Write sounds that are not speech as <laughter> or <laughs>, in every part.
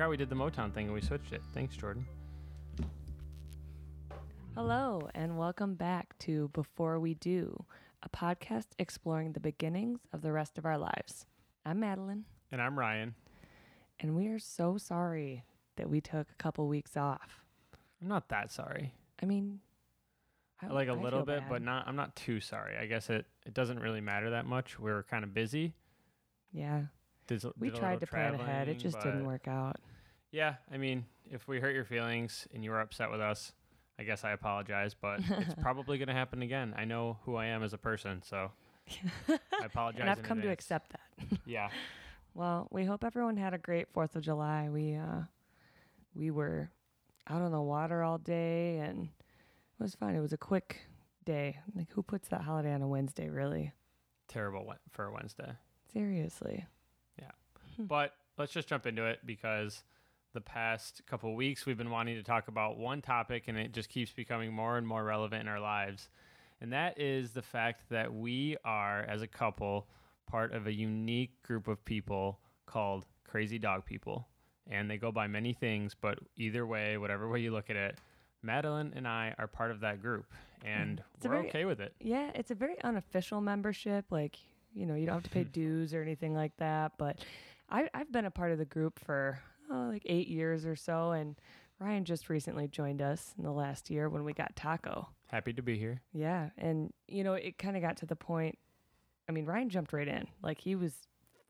forgot we did the Motown thing and we switched it. Thanks, Jordan. Hello, and welcome back to Before We Do, a podcast exploring the beginnings of the rest of our lives. I'm Madeline, And I'm Ryan. and we are so sorry that we took a couple weeks off. I'm not that sorry. I mean, I, like a I little bit, bad. but not. I'm not too sorry. I guess it it doesn't really matter that much. We were kind of busy. yeah, Did, we did tried to plan ahead. It just didn't work out. Yeah, I mean, if we hurt your feelings and you were upset with us, I guess I apologize, but <laughs> it's probably going to happen again. I know who I am as a person, so <laughs> I apologize. And I've come to accept that. <laughs> Yeah, Well, we hope everyone had a great Fourth of July. We uh, we were out on the water all day, and it was fun. It was a quick day. Like, who puts that holiday on a Wednesday, really? terrible for a Wednesday. Seriously. Yeah, but let's just jump into it because the past couple weeks we've been wanting to talk about one topic and it just keeps becoming more and more relevant in our lives. And that is the fact that we are, as a couple, part of a unique group of people called Crazy Dog People. And they go by many things, but either way, whatever way you look at it, Madeline and I are part of that group. And It's we're very- okay with it. Yeah, it's a very unofficial membership. Like, you know, you don't have to pay <laughs> dues or anything like that. But I, I've been a part of the group for oh, like eight years or so. And Ryan just recently joined us in the last year when we got Taco. Happy to be here. Yeah. And, you know, it kind of got to the point. I mean, Ryan jumped right in. Like, he was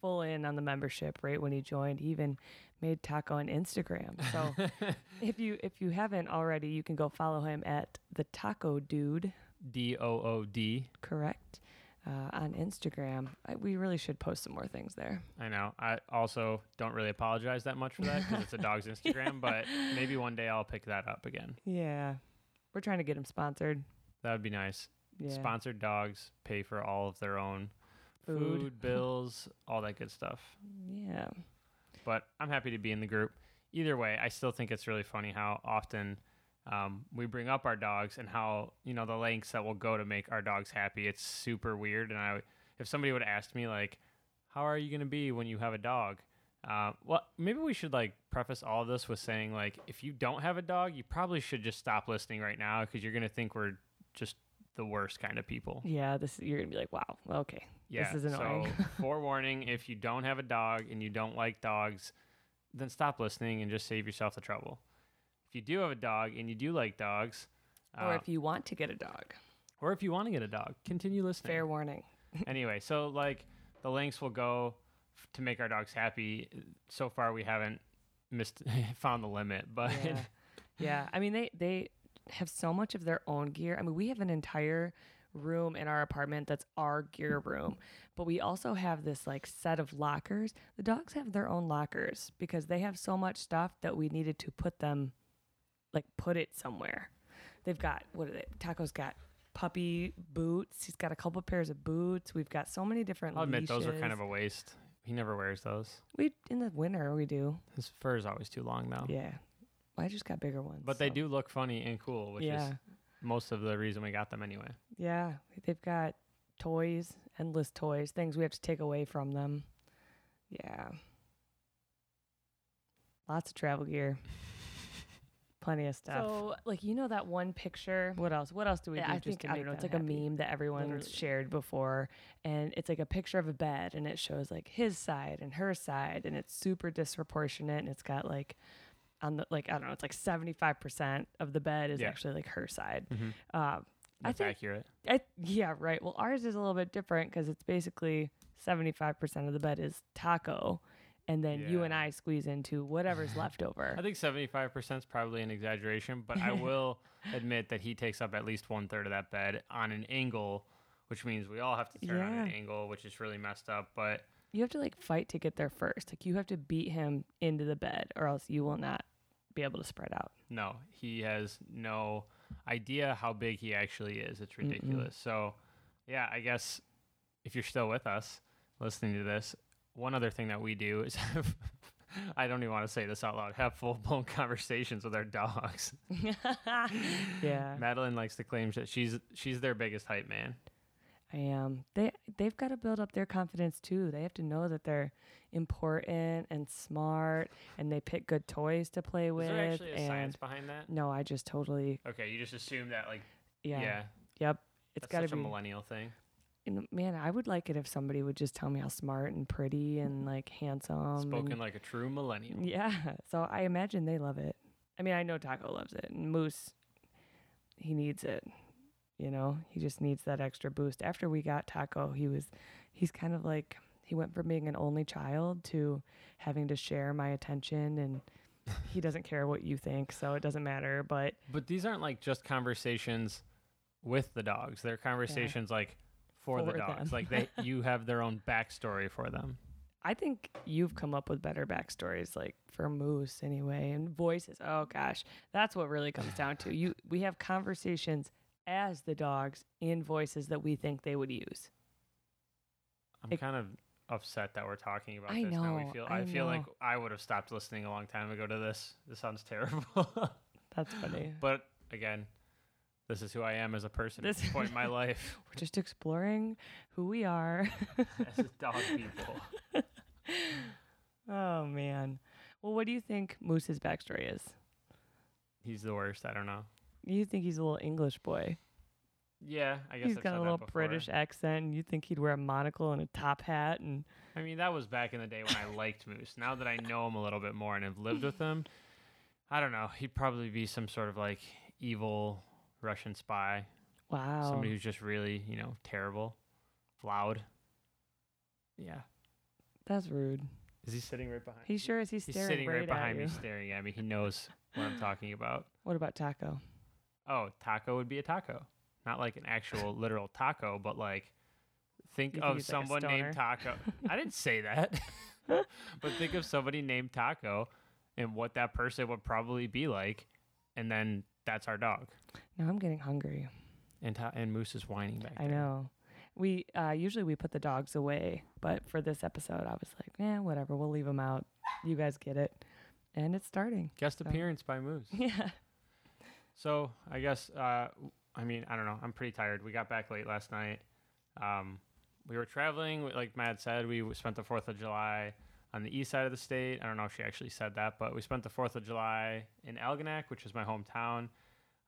full in on the membership right when he joined. He even made Taco on Instagram. So <laughs> if you if you haven't already, you can go follow him at the Taco Dude. D O O D. correct uh, on Instagram. I, we really should post some more things there. I know. I also don't really apologize that much for that because it's a dog's <laughs> Instagram, but maybe one day I'll pick that up again. Yeah, we're trying to get him sponsored. That would be nice. Yeah, Sponsored dogs pay for all of their own Food. food, <laughs> bills, all that good stuff. yeah, But I'm happy to be in the group. Either way, I still think it's really funny how often um, we bring up our dogs and how you know the lengths that we'll go to make our dogs happy. It's super weird. And I, if somebody would ask me like, "How are you going to be when you have a dog?" Uh, well, maybe we should like preface all of this with saying like, if you don't have a dog, you probably should just stop listening right now because you're going to think we're just the worst kind of people. yeah. This you're gonna be like, wow, okay, Yeah. this is annoying. So, <laughs> forewarning: if you don't have a dog and you don't like dogs, then stop listening and just save yourself the trouble. If you do have a dog and you do like dogs, or uh, if you want to get a dog, or if you want to get a dog, continue listening. fair warning. <laughs> anyway, so like the lengths will go f- to make our dogs happy. So far, we haven't missed <laughs> found the limit, but Yeah, yeah. I mean, they they have so much of their own gear. I mean, we have an entire room in our apartment that's our gear room, but we also have this like set of lockers. The dogs have their own lockers because they have so much stuff that we needed to put them, like, put it somewhere. They've got what are they? Taco's got puppy boots. He's got a couple pairs of boots. We've got so many different. I'll admit those are kind of a waste. He never wears those. we in the winter we do. His fur is always too long though. Yeah, I just got bigger ones. But they do look funny and cool, which Yeah. is most of the reason we got them anyway. Yeah, they've got toys, endless toys, things we have to take away from them. Yeah. Lots of travel gear. Plenty of stuff. So, like, you know that one picture? What else? What else do we Yeah, do? I just think- to I make don't know, It's them like a meme that everyone's Literally. shared before. And it's like a picture of a bed and it shows like his side and her side. And it's super disproportionate. And it's got like, on the, like, I don't know, it's like 75% of the bed is Yeah. actually like her side. Mhm. Um, I That's think accurate. I, yeah, right. Well, ours is a little bit different because it's basically 75% of the bed is taco. And then you and I squeeze into whatever's <laughs> left over. I think 75% is probably an exaggeration, but I <laughs> will admit that he takes up at least one third of that bed on an angle, which means we all have to turn on an angle, which is really messed up. But You have to like fight to get there first. Like you have to beat him into the bed or else you will not be able to spread out. no, he has no idea how big he actually is. It's ridiculous. So, yeah, I guess if you're still with us listening to this, one other thing that we do is have, <laughs> I don't even want to say this out loud, have full blown <laughs> conversations with our dogs. <laughs> Yeah. Madeline likes to claim that she's she's their biggest hype man. I am. They they've got to build up their confidence too. They have to know that they're important and smart, and they pick good toys to play with. Is there actually a and science behind that? no, I just totally Okay, you just assume that like yeah. yeah, Yep. It's got to such be. a millennial thing. Man, I would like it if somebody would just tell me how smart and pretty and mm-hmm. like handsome. Spoken and, like a true millennial. yeah. <laughs> So I imagine they love it. I mean, I know Taco loves it, and Moose, he needs it. You know, he just needs that extra boost. After we got Taco, he was, he's kind of like he went from being an only child to having to share my attention, and he <laughs> doesn't care what you think, so it doesn't matter. But But these aren't like just conversations with the dogs. They're conversations like for, the dogs. Like they you <laughs> have their own backstory for them. I think you've come up with better backstories, like for Moose anyway, and voices. Oh gosh, that's what really comes down to. You, we have conversations as the dogs in voices that we think they would use. I'm It- kind of upset that we're talking about I this now. We know, feel I I, feel like. I would have stopped listening a long time ago to this. This sounds terrible. That's funny. <laughs> but again, this is who I am as a person at This- this point in my <laughs> life We're just exploring who we are. as a dog people. <laughs> oh man. Well, what do you think Moose's backstory is? He's the worst. I don't know. You think he's a little English boy? Yeah, I guess He's I've got a little. British accent, and you think he'd wear a monocle and a top hat and I mean, that was back in the day when I <laughs> liked Moose. Now that I know him a little bit more and have lived with him, I don't know. He'd probably be some sort of like evil Russian spy. wow. Somebody who's just really, you know, terrible, loud. Yeah. That's rude. Is he sitting right behind? He sure is. He's He's staring sitting right, at behind me, staring at me. He knows what I'm talking about. <laughs> What about Taco? Oh, taco would be a taco, not like an actual <laughs> literal taco, but like think You think of like someone named? Taco. I didn't say <laughs> that, but think of somebody named Taco and what that person would probably be like, and then that's our dog. Now I'm getting hungry. And ta- and Moose is whining back I there. know. We uh, usually we put the dogs away, but for this episode, I was like, yeah, whatever. We'll leave them out. You guys get it, and it's starting. Guest So- appearance by Moose. <laughs> Yeah. So I guess uh, I mean I don't know. I'm pretty tired. We got back late last night. Um, we were traveling, like Matt said. We spent the Fourth of July on the east side of the state. I don't know if she actually said that, but we spent the Fourth of July in Algonac, which is my hometown.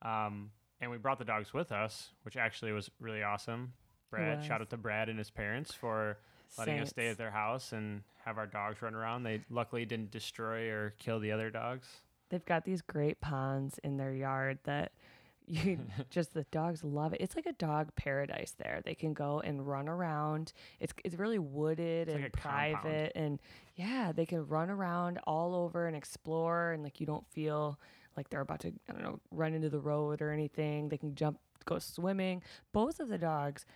Um, and we brought the dogs with us, which actually was really awesome. Brad, shout out to Brad and his parents for letting us stay at their house and have our dogs run around. They luckily didn't destroy or kill the other dogs. They've got these great ponds in their yard that you <laughs> just the dogs love it. It's like a dog paradise there. They can go and run around. It's it's really wooded It's like and compound. private and yeah, they can run around all over and explore and like you don't feel like they're about to I don't know run into the road or anything. They can jump go swimming. Both of the dogs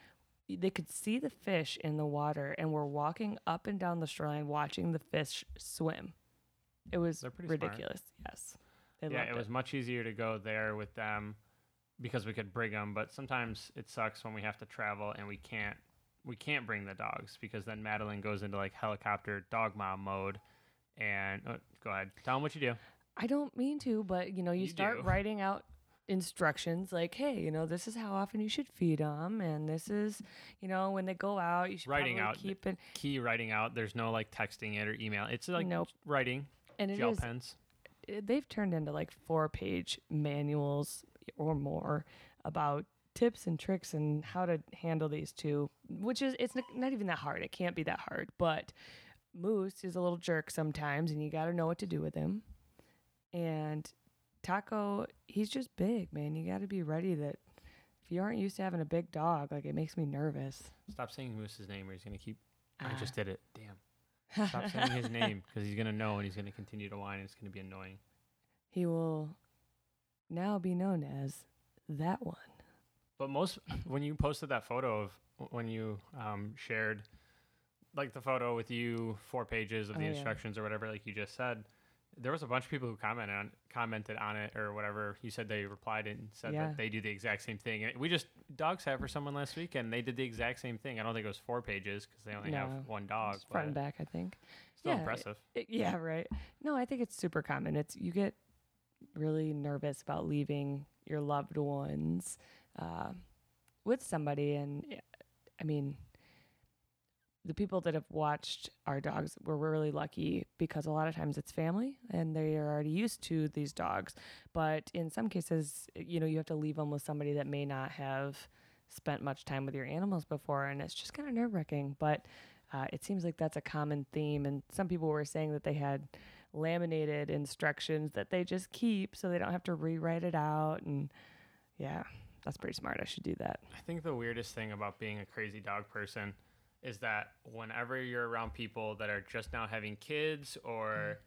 they could see the fish in the water and were walking up and down the shoreline watching the fish swim. It was They're smart. ridiculous. Yes. They yeah, loved it was much easier to go there with them because we could bring them. But sometimes it sucks when we have to travel and we can't we can't bring the dogs because then Madeline goes into like helicopter dog mom mode. And oh, go ahead, tell them what you do. I don't mean to, but you know, you, You start do. <laughs> writing out instructions like, hey, you know, this is how often you should feed them, and this is, you know, when they go out, you should Writing out keep it. Key writing out. There's no like texting it or email. It's like Nope. writing And it gel is, pens. it- they've turned into like four page manuals or more about tips and tricks and how to handle these two, which is, it's not even that hard. It can't be that hard, but Moose is a little jerk sometimes, and you got to know what to do with him. And Taco, he's just big, man. You got to be ready that if you aren't used to having a big dog, like it makes me nervous. Stop saying Moose's name or he's gonna keep. I Ah. just did it. Damn. <laughs> Stop saying his name because he's gonna know and he's gonna continue to whine and it's gonna be annoying. he will now be known as that one. But most when you posted that photo of when you um, shared like the photo with you four pages of Oh, the yeah. instructions or whatever, like you just said, there was a bunch of people who commented on commented on it or whatever. You said they replied and said Yeah. that they do the exact same thing. And we just dog sat for someone last week and they did the exact same thing. I don't think it was four pages because they only No. have one dog. Front and back, I think. Still Yeah, impressive. It- yeah, right. No, I think it's super common. It's you get really nervous about leaving your loved ones uh, with somebody, and I mean, the people that have watched our dogs were really lucky because a lot of times it's family and they are already used to these dogs. But in some cases, you know, you have to leave them with somebody that may not have spent much time with your animals before, and it's just kind of nerve wracking. But uh, it seems like that's a common theme, and some people were saying that they had laminated instructions that they just keep so they don't have to rewrite it out. And yeah, that's pretty smart. I should do that. I think the weirdest thing about being a crazy dog person is that whenever you're around people that are just now having kids or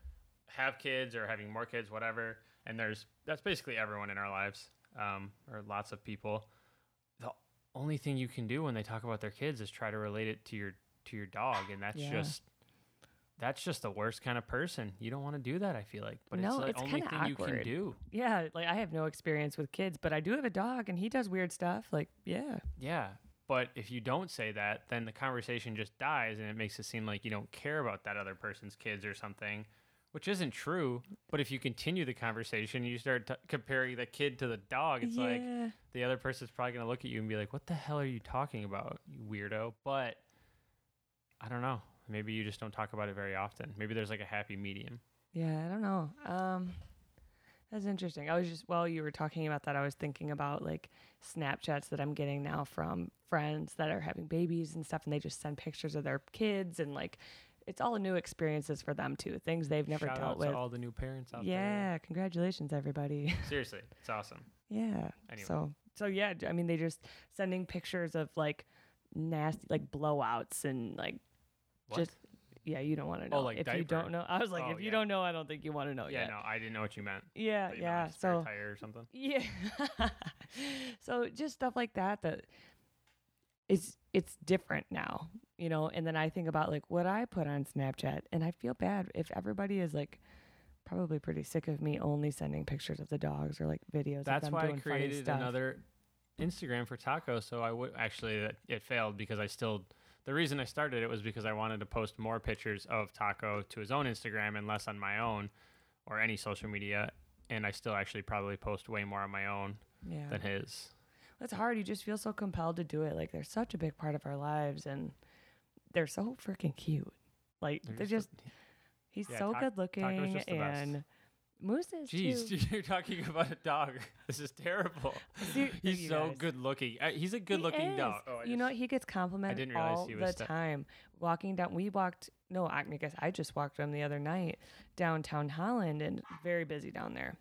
have kids or having more kids, whatever, and there's that's basically everyone in our lives, um, or lots of people. The only thing you can do when they talk about their kids is try to relate it to your to your dog, and that's Yeah. just that's just the worst kind of person. You don't want to do that. I feel like, but No, it's it's the only kinda thing you can awkward. do. Yeah, like I have no experience with kids, but I do have a dog and he does weird stuff. Like, yeah. Yeah. But if you don't say that, then the conversation just dies and it makes it seem like you don't care about that other person's kids or something, which isn't true. But if you continue the conversation, you start t- comparing the kid to the dog, it's like the other person's probably going to look at you and be like, what the hell are you talking about, you weirdo? But I don't know. Maybe you just don't talk about it very often. Maybe there's like a happy medium. Yeah, I don't know. Um that's interesting. I was just while you were talking about that, I was thinking about like Snapchats that I'm getting now from friends that are having babies and stuff and they just send pictures of their kids and like it's all new experiences for them too. Things they've never Shout dealt with. to all the new parents out yeah, congratulations everybody. <laughs> Seriously, it's awesome. Yeah. Anyway. So so yeah, I mean they just sending pictures of like nasty like blowouts and like What? just yeah, you don't want to oh, know. Oh, like if you don't know, I was like, Oh, if you yeah. don't know, I don't think you want to know yeah, yet. no, I didn't know what you meant. Yeah, you yeah. meant a spare So tire or something. <laughs> yeah, so just stuff like that that it's it's different now, you know. And then I think about like what I put on Snapchat, and I feel bad if everybody is like probably pretty sick of me only sending pictures of the dogs or like videos. That's of them why I created another Instagram for taco. So I would actually it failed because I still the reason I started it was because I wanted to post more pictures of taco to his own Instagram and less on my own or any social media. And I still actually probably post way more on my own Yeah. than his. It's hard. You just feel so compelled to do it. Like they're such a big part of our lives, and they're so freaking cute. Like They're they're just, a- he's yeah, so Tac- good looking, just the best. Moose is Jeez, too. <laughs> you're talking about a dog. <laughs> This is terrible. <laughs> He's so guys. good looking. Uh, he's a He good looking is. dog. Oh, you know, just- he gets complimented didn't all he the time. Walking down, we walked. No, I I guess I just walked him the other night downtown Holland, and very busy down there.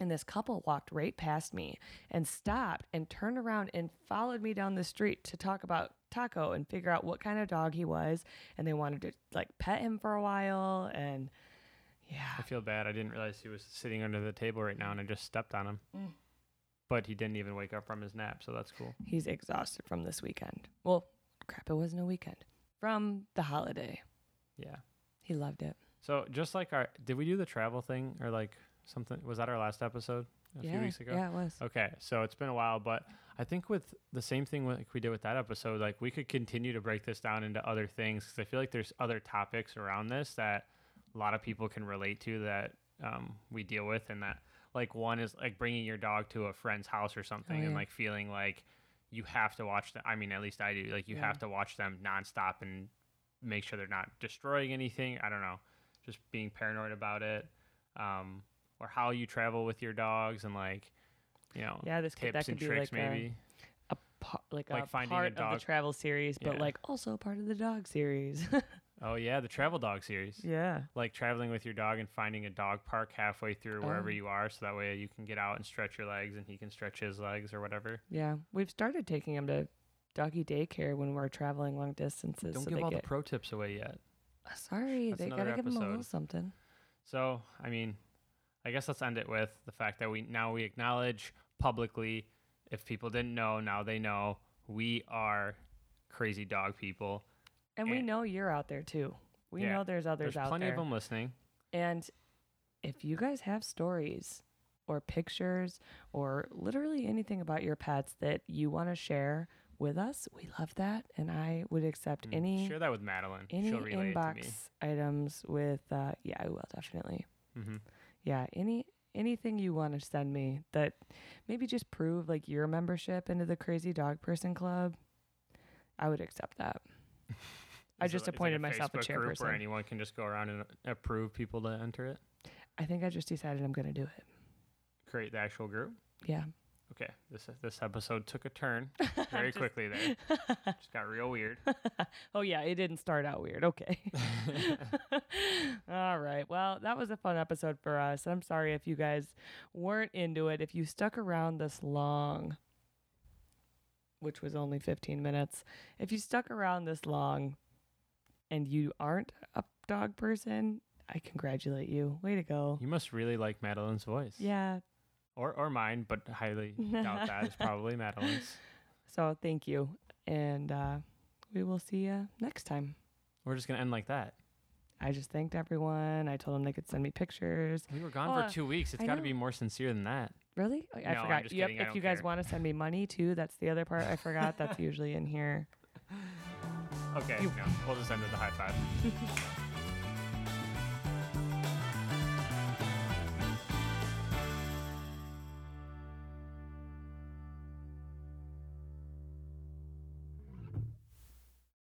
And this couple walked right past me and stopped and turned around and followed me down the street to talk about Taco and figure out what kind of dog he was. And they wanted to like pet him for a while. And yeah, I feel bad. I didn't realize he was sitting under the table right now and I just stepped on him. Mm. But he didn't even wake up from his nap, so that's cool. he's exhausted from this weekend. Well, crap, it wasn't a weekend. From the holiday. Yeah. He loved it. So just like our did we do the travel thing or like something was that our last episode a yeah, few weeks ago? Yeah, it was. Okay, so it's been a while, but I think with the same thing like we did with that episode, like we could continue to break this down into other things because I feel like there's other topics around this that a lot of people can relate to that um, we deal with, and that like one is like bringing your dog to a friend's house or something, and Oh, yeah. like feeling like you have to watch them. I mean, at least I do. Like you Yeah. have to watch them nonstop and make sure they're not destroying anything. I don't know, just being paranoid about it, um, or how you travel with your dogs and like. You know, Yeah, this could, that tips could and be tricks like a, maybe. a pa- like, Like a finding a part of the travel series, but Yeah. like also part of the dog series. <laughs> Oh yeah, the travel dog series. yeah. Like traveling with your dog and finding a dog park halfway through wherever Oh. you are, so that way you can get out and stretch your legs and he can stretch his legs or whatever. Yeah. We've started taking him to doggy daycare when we're traveling long distances. Don't so give all get, the pro tips away yet. Uh, Sorry, That's they gotta give him a little episode. something. So I mean, I guess let's end it with the fact that we now we acknowledge publicly, if people didn't know, now they know we are crazy dog people. And we know you're out there too. We Yeah. know there's others There's out there. There's plenty of them listening. And if you guys have stories or pictures or literally anything about your pets that you want to share with us, we love that. And I would accept Mm, any Share that with Madeline. any She'll relay it to me. inbox items with uh yeah, I will definitely. hmm Yeah, any anything you want to send me that maybe just prove like your membership into the crazy dog person club. I would accept that. <laughs> I it just like appointed myself a Facebook group where chairperson. anyone can just go around and approve people to enter it. I think I just decided I'm going to do it. Create the actual group. Yeah. Okay, this this episode took a turn <laughs> very Just- quickly there. <laughs> Just got real weird. oh yeah, it didn't start out weird. Okay. <laughs> All right. Well, that was a fun episode for us. I'm sorry if you guys weren't into it. If you stuck around this long, which was only 15 minutes, if you stuck around this long and you aren't a dog person, I congratulate you. Way to go. You must really like Madeline's voice. Yeah. Or or mine, but highly <laughs> doubt that. It's probably Madeline's. So thank you. And uh, we will see you next time. We're just gonna end like that. I just thanked everyone. I told them they could send me pictures. We were gone Oh, for two weeks. It's got to be more sincere than that. Really? I- I No, forgot. Yep. If you guys want to send me money too, that's the other part I forgot. that's <laughs> usually in here. Okay, You- no, we'll just end with a high five. <laughs>